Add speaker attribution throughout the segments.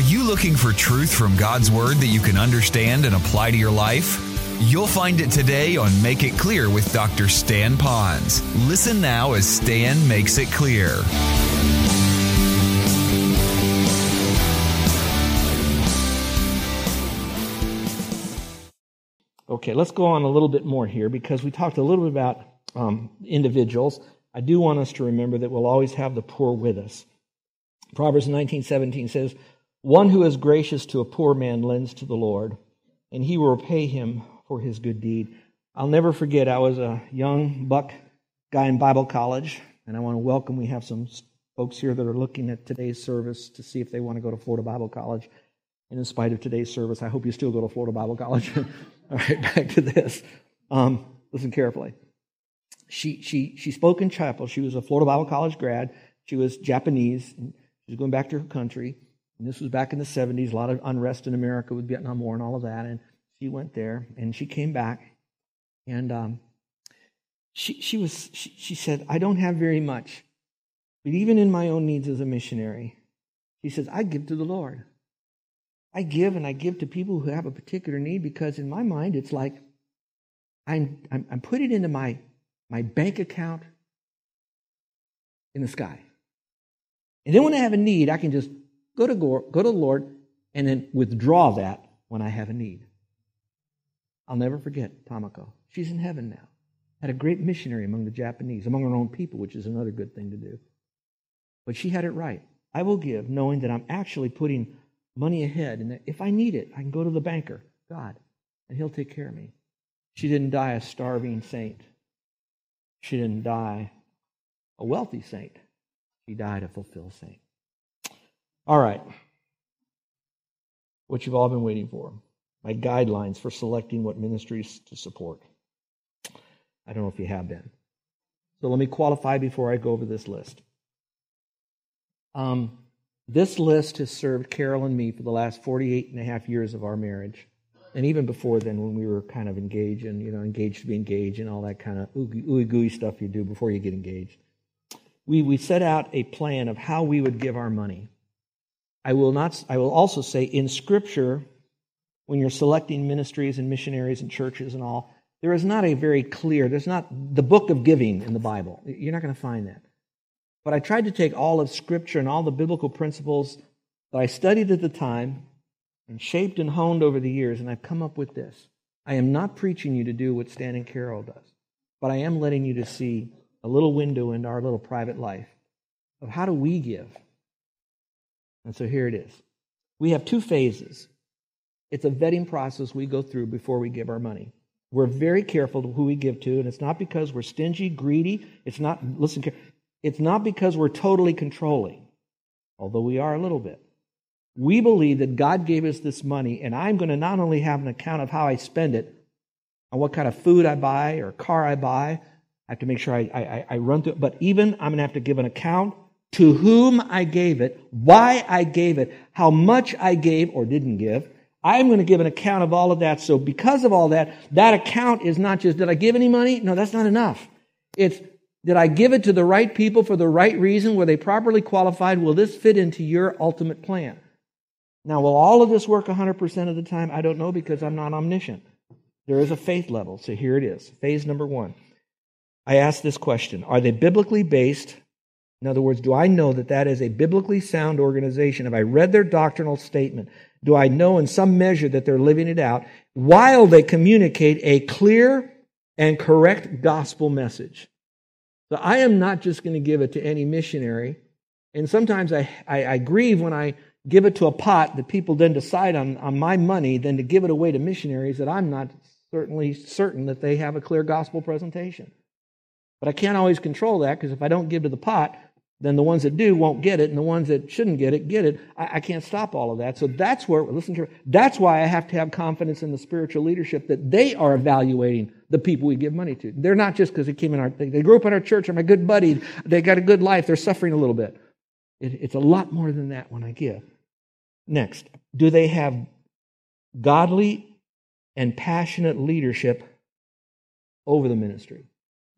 Speaker 1: Are you looking for truth from God's Word that you can understand and apply to your life? You'll find it today on Make It Clear with Dr. Stan Ponz. Listen now as Stan makes it clear.
Speaker 2: Okay, let's go on a little bit more here because we talked a little bit about um, individuals. I do want us to remember that we'll always have the poor with us. Proverbs 19:17 says, "One who is gracious to a poor man lends to the Lord, and he will repay him for his good deed." I'll never forget I was a young buck guy in Bible college, and I want to welcome we have some folks here that are looking at today's service to see if they want to go to Florida Bible College. And in spite of today's service, I hope you still go to Florida Bible College. All right, back to this. Um, listen carefully. She, she, she spoke in chapel. She was a Florida Bible College grad. She was Japanese. She was going back to her country. And this was back in the 70s, a lot of unrest in America with Vietnam War and all of that. And she went there and she came back. And um, she, she, was, she, she said, I don't have very much. But even in my own needs as a missionary, she says, I give to the Lord. I give and I give to people who have a particular need because in my mind it's like I'm, I'm, I'm putting into my, my bank account in the sky. And then when I have a need, I can just go to, go, to the Lord and then withdraw that when I have a need. I'll never forget Tamako. She's in heaven now. Had a great missionary among the Japanese, among her own people, which is another good thing to do. But she had it right. I will give, knowing that I'm actually putting money ahead, and that if I need it, I can go to the banker, God, and He'll take care of me. She didn't die a starving saint. She didn't die a wealthy saint. She died a fulfilled saint. All right. What you've all been waiting for my guidelines for selecting what ministries to support. I don't know if you have been. So let me qualify before I go over this list. Um, this list has served Carol and me for the last 48 and a half years of our marriage. And even before then, when we were kind of engaged and, you know, engaged to be engaged and all that kind of ooey gooey stuff you do before you get engaged. We, we set out a plan of how we would give our money. I will not, I will also say in Scripture, when you're selecting ministries and missionaries and churches and all, there is not a very clear, there's not the book of giving in the Bible. You're not going to find that. But I tried to take all of Scripture and all the biblical principles that I studied at the time and shaped and honed over the years, and I've come up with this. I am not preaching you to do what Stan and Carol does, but I am letting you to see a little window into our little private life of how do we give. And so here it is. We have two phases. It's a vetting process we go through before we give our money. We're very careful to who we give to, and it's not because we're stingy, greedy. It's not, listen, it's not because we're totally controlling, although we are a little bit. We believe that God gave us this money, and I'm going to not only have an account of how I spend it, on what kind of food I buy or car I buy. I have to make sure I, I, I run through it. But even I'm going to have to give an account to whom I gave it, why I gave it, how much I gave or didn't give. I'm going to give an account of all of that. So because of all that, that account is not just, did I give any money? No, that's not enough. It's, did I give it to the right people for the right reason? Were they properly qualified? Will this fit into your ultimate plan? Now, will all of this work 100% of the time? I don't know because I'm not omniscient. There is a faith level. So here it is. Phase number one. I ask this question Are they biblically based? In other words, do I know that that is a biblically sound organization? Have I read their doctrinal statement? Do I know in some measure that they're living it out while they communicate a clear and correct gospel message? So I am not just going to give it to any missionary. And sometimes I, I, I, grieve when I give it to a pot that people then decide on, on my money than to give it away to missionaries that I'm not certainly certain that they have a clear gospel presentation. But I can't always control that because if I don't give to the pot, then the ones that do won't get it, and the ones that shouldn't get it get it. I, I can't stop all of that. So that's where, listen to that's why I have to have confidence in the spiritual leadership that they are evaluating the people we give money to. They're not just because they came in our, they, they grew up in our church, are my good buddy, they got a good life, they're suffering a little bit. It, it's a lot more than that when I give. Next, do they have godly and passionate leadership over the ministry?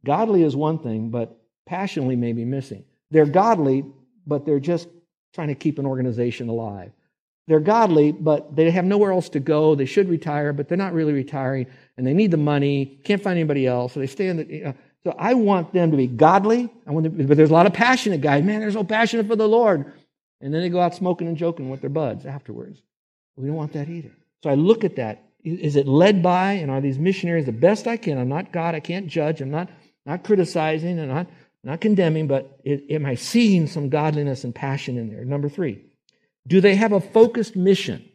Speaker 2: Godly is one thing, but passionately may be missing. They're godly, but they're just trying to keep an organization alive. they're godly, but they have nowhere else to go. They should retire, but they're not really retiring, and they need the money. Can't find anybody else, so they stay in the. You know, so I want them to be godly. I want them, but there's a lot of passionate guys. Man, they're so passionate for the Lord, and then they go out smoking and joking with their buds afterwards. We don't want that either. So I look at that. Is it led by, and are these missionaries the best I can? I'm not God. I can't judge. I'm not not criticizing and not not condemning, but am I seeing some godliness and passion in there? Number three. Do they have a focused mission?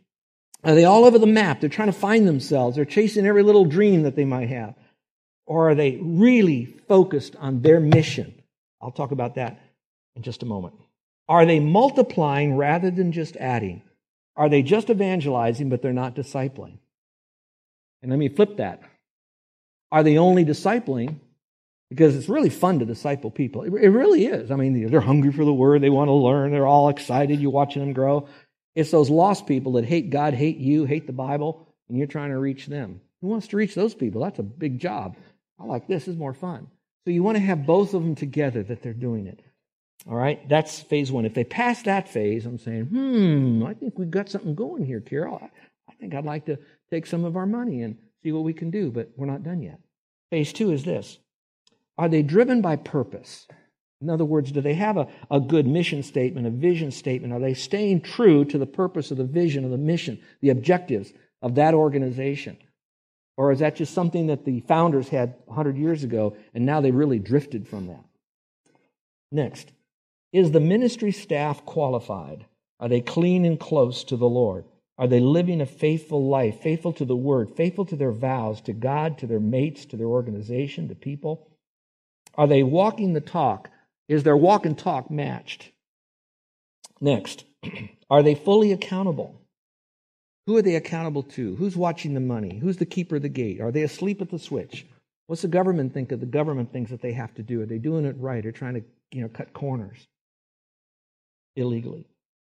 Speaker 2: Are they all over the map? They're trying to find themselves. They're chasing every little dream that they might have. Or are they really focused on their mission? I'll talk about that in just a moment. Are they multiplying rather than just adding? Are they just evangelizing, but they're not discipling? And let me flip that. Are they only discipling because it's really fun to disciple people. It, really is. I mean, they're hungry for the word, they want to learn, they're all excited, you're watching them grow. It's those lost people that hate God, hate you, hate the Bible, and you're trying to reach them. Who wants to reach those people? That's a big job. I like this, is more fun. So you want to have both of them together that they're doing it. All right, that's phase one. If they pass that phase, I'm saying, hmm, I think we've got something going here, Carol. I, I think I'd like to take some of our money and see what we can do, but we're not done yet. Phase two is this are they driven by purpose? In other words, do they have a, a good mission statement, a vision statement? Are they staying true to the purpose of the vision, of the mission, the objectives of that organization? Or is that just something that the founders had 100 years ago and now they really drifted from that? Next, is the ministry staff qualified? Are they clean and close to the Lord? Are they living a faithful life, faithful to the word, faithful to their vows, to God, to their mates, to their organization, to people? Are they walking the talk? Is their walk and talk matched? Next, are they fully accountable? Who are they accountable to? Who's watching the money? Who's the keeper of the gate? Are they asleep at the switch? What's the government think of the government things that they have to do? Are they doing it right or trying to, you know, cut corners illegally?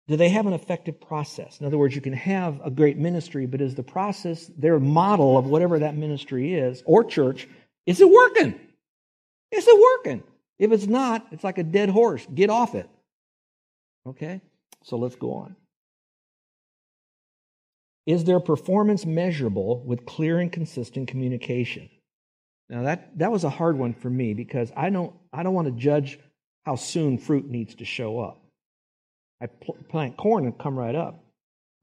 Speaker 2: Do they have an effective process? In other words, you can have a great ministry, but is the process, their model of whatever that ministry is or church, is it working? Is it working? If it's not, it's like a dead horse. Get off it. Okay? So let's go on. Is their performance measurable with clear and consistent communication? Now that, that was a hard one for me because I don't, I don't want to judge how soon fruit needs to show up. I pl- plant corn and come right up,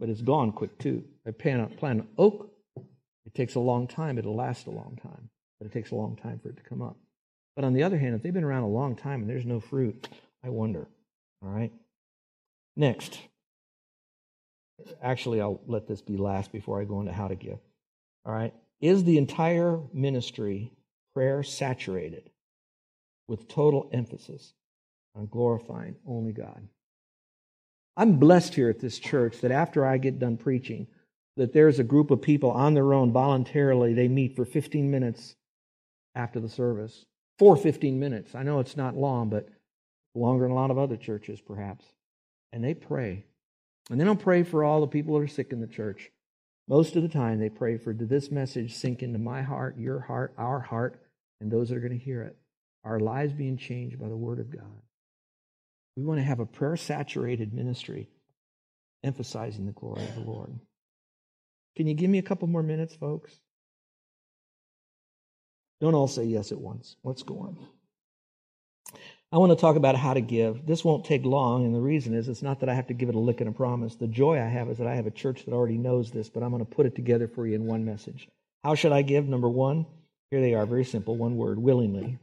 Speaker 2: but it's gone quick too. I plant, plant oak, it takes a long time, it'll last a long time, but it takes a long time for it to come up. But on the other hand, if they've been around a long time and there's no fruit, I wonder. All right? Next. Actually, I'll let this be last before I go into how to give. All right? Is the entire ministry prayer saturated with total emphasis on glorifying only God? I'm blessed here at this church that after I get done preaching, that there's a group of people on their own voluntarily, they meet for 15 minutes after the service for 15 minutes. I know it's not long, but longer than a lot of other churches, perhaps. And they pray. And they don't pray for all the people that are sick in the church. Most of the time, they pray for did this message sink into my heart, your heart, our heart, and those that are going to hear it? Our lives being changed by the Word of God. We want to have a prayer saturated ministry emphasizing the glory of the Lord. Can you give me a couple more minutes, folks? Don't all say yes at once. Let's go on. I want to talk about how to give. This won't take long, and the reason is it's not that I have to give it a lick and a promise. The joy I have is that I have a church that already knows this, but I'm going to put it together for you in one message. How should I give? Number one, here they are, very simple, one word willingly.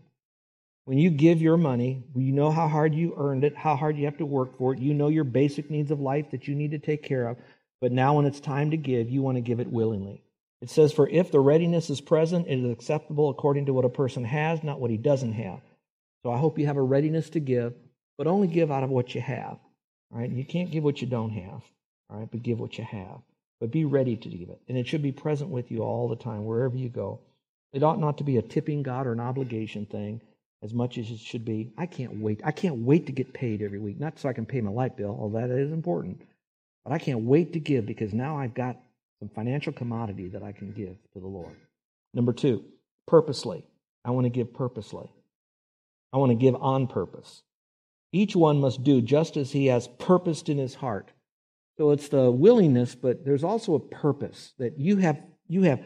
Speaker 2: When you give your money, you know how hard you earned it, how hard you have to work for it. You know your basic needs of life that you need to take care of. But now, when it's time to give, you want to give it willingly. It says, For if the readiness is present, it is acceptable according to what a person has, not what he doesn't have. So I hope you have a readiness to give, but only give out of what you have. All right? You can't give what you don't have. All right? But give what you have. But be ready to give it. And it should be present with you all the time, wherever you go. It ought not to be a tipping God or an obligation thing as much as it should be. I can't wait. I can't wait to get paid every week. Not so I can pay my light bill, although that is important. But I can't wait to give because now I've got some financial commodity that I can give to the Lord. Number two, purposely. I want to give purposely. I want to give on purpose. Each one must do just as he has purposed in his heart. So it's the willingness, but there's also a purpose that you have you have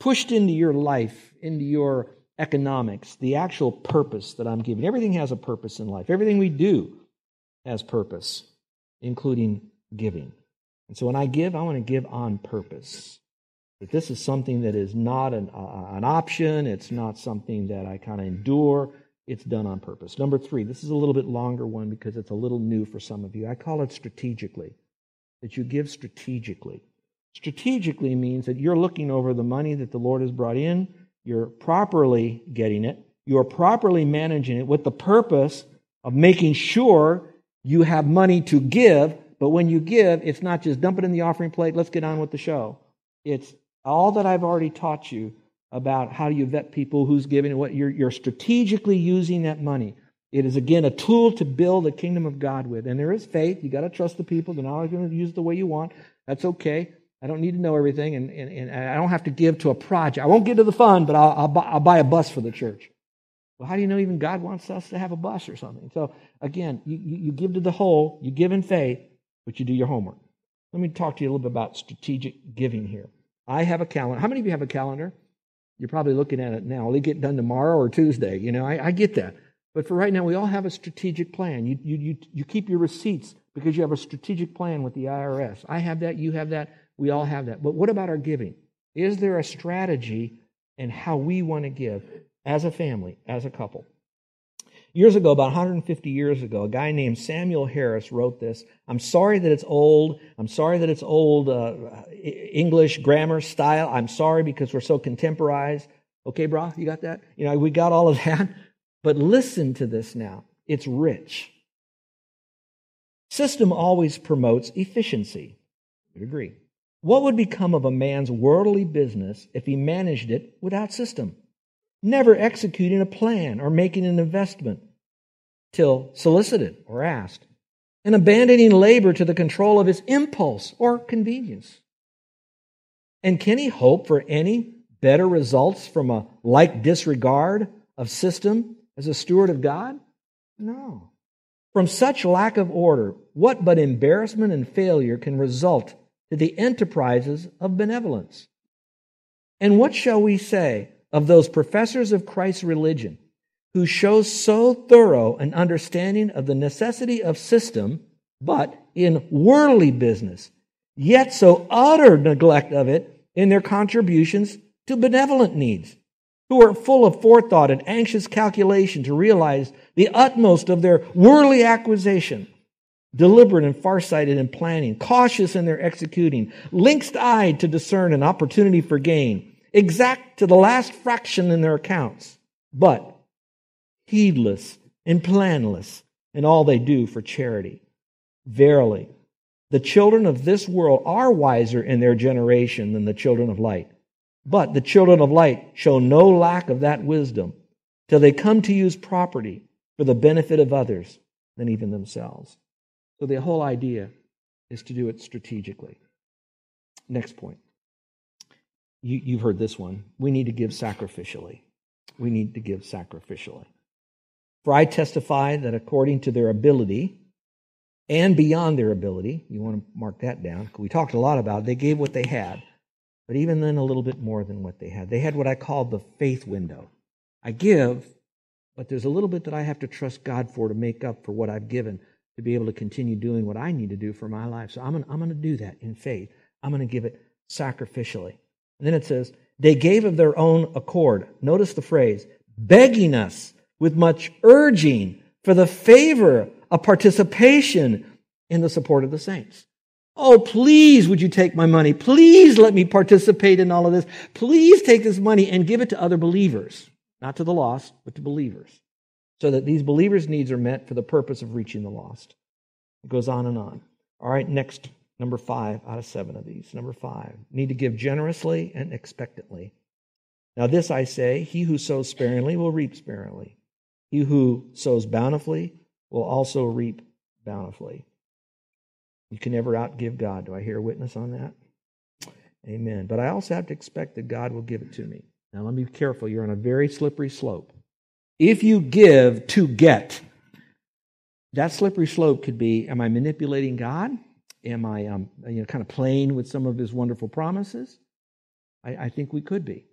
Speaker 2: pushed into your life, into your economics, the actual purpose that I'm giving. Everything has a purpose in life. Everything we do has purpose, including giving. And so when I give, I want to give on purpose. That this is something that is not an, uh, an option, it's not something that I kind of endure. It's done on purpose. Number three, this is a little bit longer one because it's a little new for some of you. I call it strategically. That you give strategically. Strategically means that you're looking over the money that the Lord has brought in, you're properly getting it, you're properly managing it with the purpose of making sure you have money to give. But when you give, it's not just dump it in the offering plate, let's get on with the show. It's all that I've already taught you about how you vet people, who's giving, what you're, you're strategically using that money. It is again a tool to build the kingdom of God with. And there is faith. You got to trust the people. They're not going to use it the way you want. That's okay. I don't need to know everything, and, and, and I don't have to give to a project. I won't give to the fund, but I'll, I'll, buy, I'll buy a bus for the church. Well, how do you know even God wants us to have a bus or something? So again, you, you give to the whole, you give in faith, but you do your homework. Let me talk to you a little bit about strategic giving here. I have a calendar. How many of you have a calendar? You're probably looking at it now. Will it get done tomorrow or Tuesday? You know, I, I get that. But for right now, we all have a strategic plan. You, you, you, you keep your receipts because you have a strategic plan with the IRS. I have that. You have that. We all have that. But what about our giving? Is there a strategy in how we want to give as a family, as a couple? Years ago, about 150 years ago, a guy named Samuel Harris wrote this. I'm sorry that it's old. I'm sorry that it's old uh, English grammar style. I'm sorry because we're so contemporized. Okay, bro, you got that? You know, we got all of that. But listen to this now. It's rich. System always promotes efficiency. I agree. What would become of a man's worldly business if he managed it without system? Never executing a plan or making an investment till solicited or asked, and abandoning labor to the control of his impulse or convenience. And can he hope for any better results from a like disregard of system as a steward of God? No. From such lack of order, what but embarrassment and failure can result to the enterprises of benevolence? And what shall we say of those professors of Christ's religion who shows so thorough an understanding of the necessity of system, but in worldly business, yet so utter neglect of it in their contributions to benevolent needs, who are full of forethought and anxious calculation to realize the utmost of their worldly acquisition, deliberate and farsighted in planning, cautious in their executing, lynx eyed to discern an opportunity for gain, exact to the last fraction in their accounts, but heedless and planless in all they do for charity. Verily, the children of this world are wiser in their generation than the children of light. But the children of light show no lack of that wisdom till they come to use property for the benefit of others than even themselves. So the whole idea is to do it strategically. Next point. You, have heard this one. We need to give sacrificially. We need to give sacrificially. For I testify that according to their ability and beyond their ability, you want to mark that down. We talked a lot about it. they gave what they had, but even then a little bit more than what they had. They had what I call the faith window. I give, but there's a little bit that I have to trust God for to make up for what I've given to be able to continue doing what I need to do for my life. So I'm going I'm to do that in faith. I'm going to give it sacrificially. And then it says, they gave of their own accord. Notice the phrase, begging us with much urging for the favor of participation in the support of the saints. Oh, please, would you take my money? Please let me participate in all of this. Please take this money and give it to other believers, not to the lost, but to believers, so that these believers' needs are met for the purpose of reaching the lost. It goes on and on. All right, next, number five out of seven of these. Number five, need to give generously and expectantly. Now, this I say, he who sows sparingly will reap sparingly. He who sows bountifully will also reap bountifully. You can never outgive God. Do I hear a witness on that? Amen. But I also have to expect that God will give it to me. Now, let me be careful. You're on a very slippery slope. If you give to get, that slippery slope could be Am I manipulating God? Am I um, you know, kind of playing with some of his wonderful promises? I, I think we could be.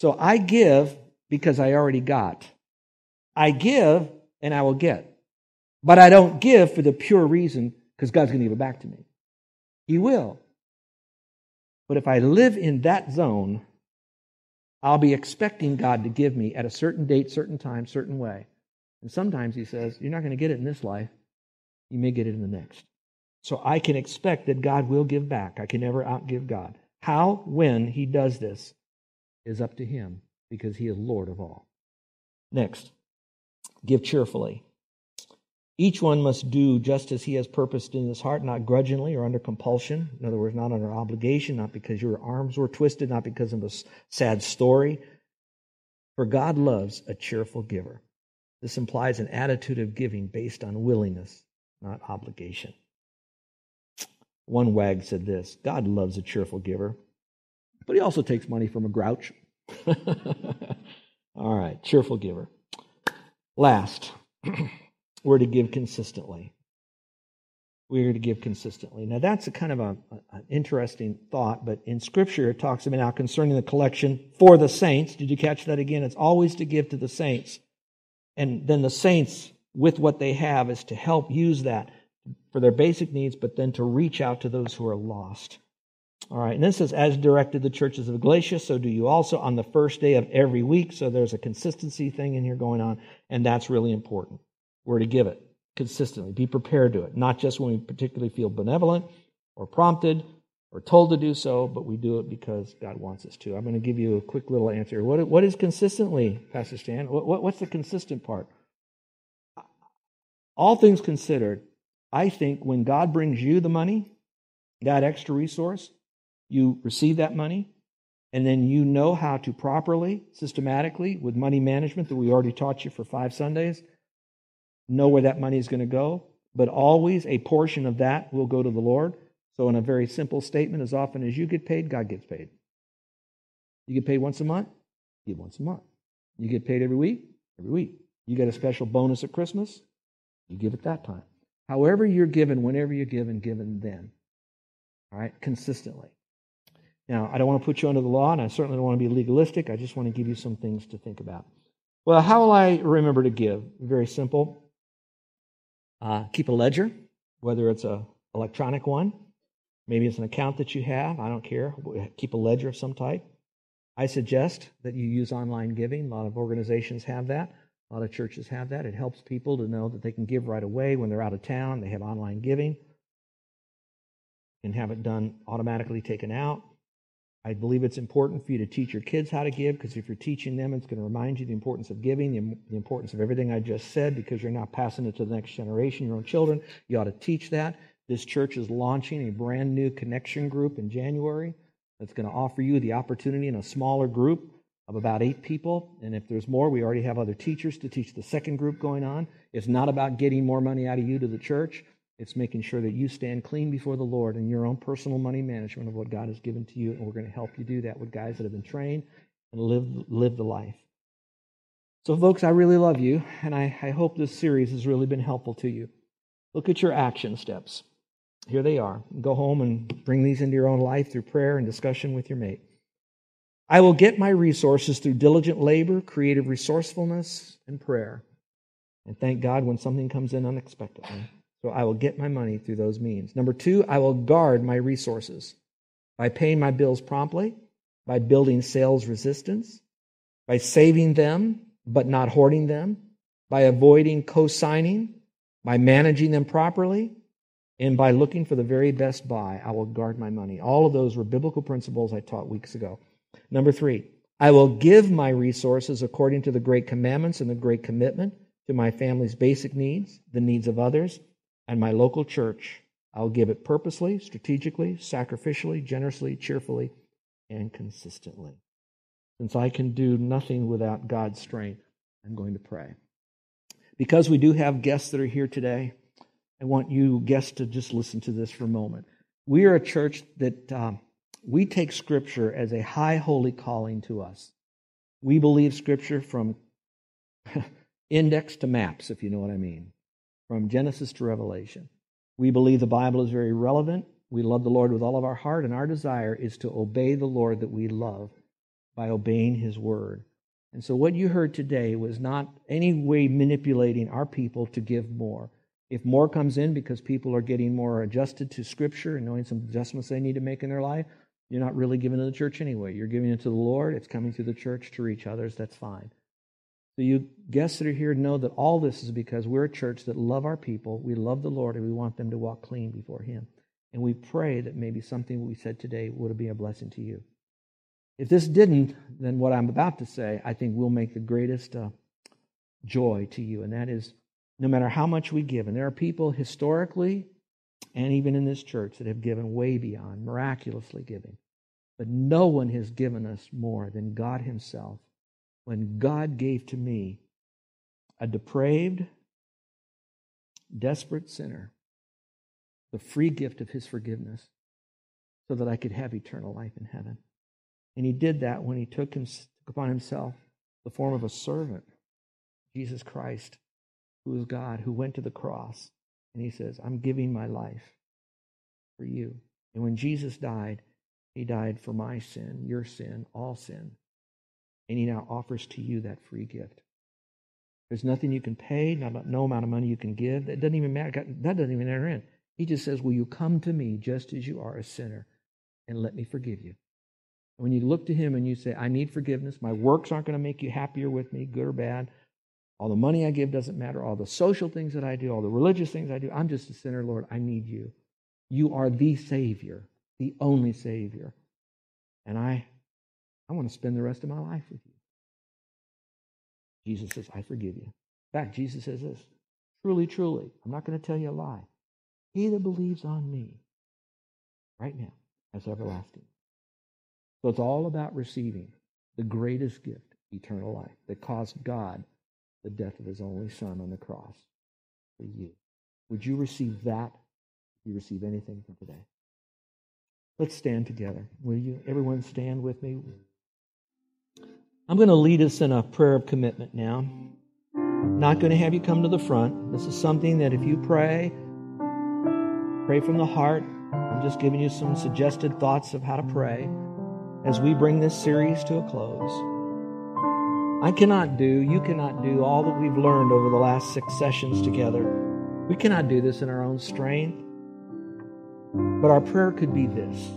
Speaker 2: So I give because I already got. I give and I will get. But I don't give for the pure reason because God's going to give it back to me. He will. But if I live in that zone, I'll be expecting God to give me at a certain date, certain time, certain way. And sometimes He says, You're not going to get it in this life. You may get it in the next. So I can expect that God will give back. I can never outgive God. How, when He does this, is up to Him because He is Lord of all. Next, give cheerfully. Each one must do just as he has purposed in his heart, not grudgingly or under compulsion. In other words, not under obligation, not because your arms were twisted, not because of a sad story. For God loves a cheerful giver. This implies an attitude of giving based on willingness, not obligation. One wag said this God loves a cheerful giver, but he also takes money from a grouch. All right, cheerful giver. Last. we're to give consistently. We are to give consistently. Now, that's a kind of a, an interesting thought, but in Scripture it talks about now concerning the collection for the saints. Did you catch that again? It's always to give to the saints. And then the saints, with what they have, is to help use that for their basic needs, but then to reach out to those who are lost. All right, and this says, as directed the churches of Galatia, so do you also on the first day of every week. So there's a consistency thing in here going on, and that's really important. We're to give it consistently. Be prepared to it, not just when we particularly feel benevolent or prompted or told to do so, but we do it because God wants us to. I'm going to give you a quick little answer. What, what is consistently, Pastor Stan? What, what, what's the consistent part? All things considered, I think when God brings you the money, that extra resource, you receive that money, and then you know how to properly, systematically, with money management that we already taught you for five Sundays, know where that money is going to go, but always a portion of that will go to the Lord. So, in a very simple statement, as often as you get paid, God gets paid. You get paid once a month, give once a month. You get paid every week, every week. You get a special bonus at Christmas, you give it that time. However, you're given, whenever you're given, given then. All right, consistently. Now, I don't want to put you under the law, and I certainly don't want to be legalistic. I just want to give you some things to think about. Well, how will I remember to give? Very simple. Uh, keep a ledger, whether it's a electronic one, maybe it's an account that you have. I don't care. Keep a ledger of some type. I suggest that you use online giving. A lot of organizations have that. A lot of churches have that. It helps people to know that they can give right away when they're out of town. They have online giving. and have it done automatically taken out. I believe it's important for you to teach your kids how to give because if you're teaching them, it's going to remind you the importance of giving, the, the, importance of everything I just said because you're not passing it to the next generation, your own children. You ought to teach that. This church is launching a brand new connection group in January that's going to offer you the opportunity in a smaller group of about eight people. And if there's more, we already have other teachers to teach the second group going on. It's not about getting more money out of you to the church. It's making sure that you stand clean before the Lord in your own personal money management of what God has given to you. And we're going to help you do that with guys that have been trained and live, live the life. So, folks, I really love you, and I, I hope this series has really been helpful to you. Look at your action steps. Here they are. Go home and bring these into your own life through prayer and discussion with your mate. I will get my resources through diligent labor, creative resourcefulness, and prayer. And thank God when something comes in unexpectedly. So I will get my money through those means. Number two, I will guard my resources by paying my bills promptly, by building sales resistance, by saving them but not hoarding them, by avoiding co signing, by managing them properly, and by looking for the very best buy. I will guard my money. All of those were biblical principles I taught weeks ago. Number three, I will give my resources according to the great commandments and the great commitment to my family's basic needs, the needs of others, and my local church, I'll give it purposely, strategically, sacrificially, generously, cheerfully, and consistently. Since I can do nothing without God's strength, I'm going to pray. Because we do have guests that are here today, I want you guests to just listen to this for a moment. We are a church that um, we take Scripture as a high holy calling to us. We believe Scripture from index to maps, if you know what I mean from Genesis to Revelation. We believe the Bible is very relevant. We love the Lord with all of our heart, and our desire is to obey the Lord that we love by obeying His word. And so, what you heard today was not any way manipulating our people to give more. If more comes in because people are getting more adjusted to Scripture and knowing some adjustments they need to make in their life, you're not really giving to the church anyway. You're giving it to the Lord. It's coming through the church to reach others. That's fine. So, you guests that are here know that all this is because we're a church that love our people. We love the Lord and we want them to walk clean before Him. And we pray that maybe something we said today would be a blessing to you. If this didn't, then what I'm about to say, I think will make the greatest uh, joy to you. And that is no matter how much we give, and there are people historically and even in this church that have given way beyond, miraculously giving. But no one has given us more than God Himself when God gave to me a depraved, desperate sinner the free gift of His forgiveness so that I could have eternal life in heaven. And he did that when he took, him, took upon himself the form of a servant, Jesus Christ, who is God, who went to the cross. And he says, I'm giving my life for you. And when Jesus died, he died for my sin, your sin, all sin. And he now offers to you that free gift. There's nothing you can pay, no amount of money you can give. That doesn't even matter. That doesn't even enter in. He just says, Will you come to me just as you are a sinner and let me forgive you? When you look to Him and you say, I need forgiveness, my works aren't going to make you happier with me, good or bad. All the money I give doesn't matter. All the social things that I do, all the religious things I do, I'm just a sinner, Lord. I need you. You are the Savior, the only Savior. And I, I want to spend the rest of my life with you. Jesus says, I forgive you. In fact, Jesus says this truly, truly, I'm not going to tell you a lie. He that believes on me right now has everlasting. So it's all about receiving the greatest gift, eternal life, that caused God the death of his only son on the cross for you. Would you receive that if you receive anything from today? Let's stand together. Will you? Everyone stand with me. I'm going to lead us in a prayer of commitment now. I'm not going to have you come to the front. This is something that if you pray, pray from the heart. I'm just giving you some suggested thoughts of how to pray as we bring this series to a close. I cannot do, you cannot do all that we've learned over the last six sessions together. We cannot do this in our own strength. But our prayer could be this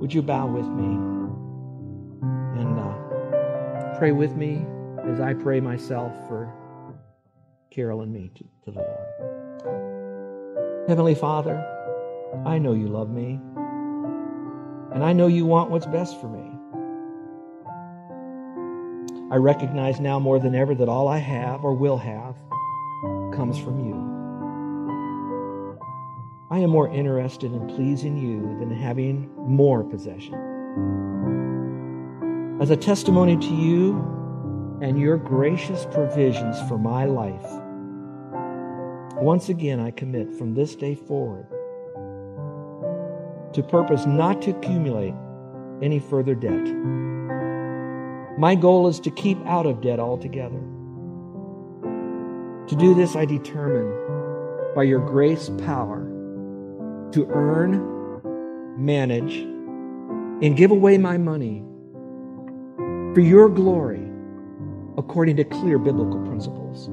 Speaker 2: Would you bow with me pray with me as I pray myself for Carol and me to, to the Lord? Heavenly Father, I know you love me. And I know you want what's best for me. I recognize now more than ever that all I have or will have comes from you. I am more interested in pleasing you than having more possession. As a testimony to you and your gracious provisions for my life, once again I commit from this day forward to purpose not to accumulate any further debt. My goal is to keep out of debt altogether. To do this, I determine by your grace power to earn, manage, and give away my money for your glory according to clear biblical principles.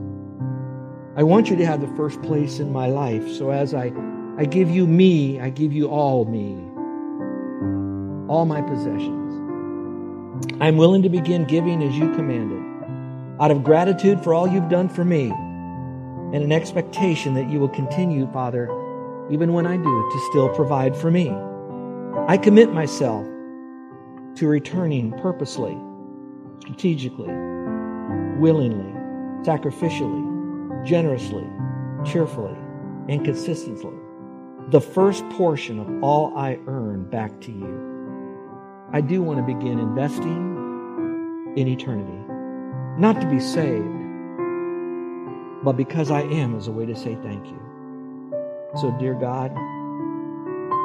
Speaker 2: I want you to have the first place in my life, so as I I give you me, I give you all me, all my possessions. I'm willing to begin giving as you commanded, out of gratitude for all you've done for me, and an expectation that you will continue, Father, even when I do, to still provide for me. I commit myself to returning purposely, strategically, willingly, sacrificially, generously, cheerfully, and consistently the first portion of all I earn back to you. I do want to begin investing in eternity, not to be saved, but because I am as a way to say thank you. So, dear God,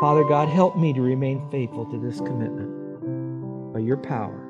Speaker 2: Father God, help me to remain faithful to this commitment by your power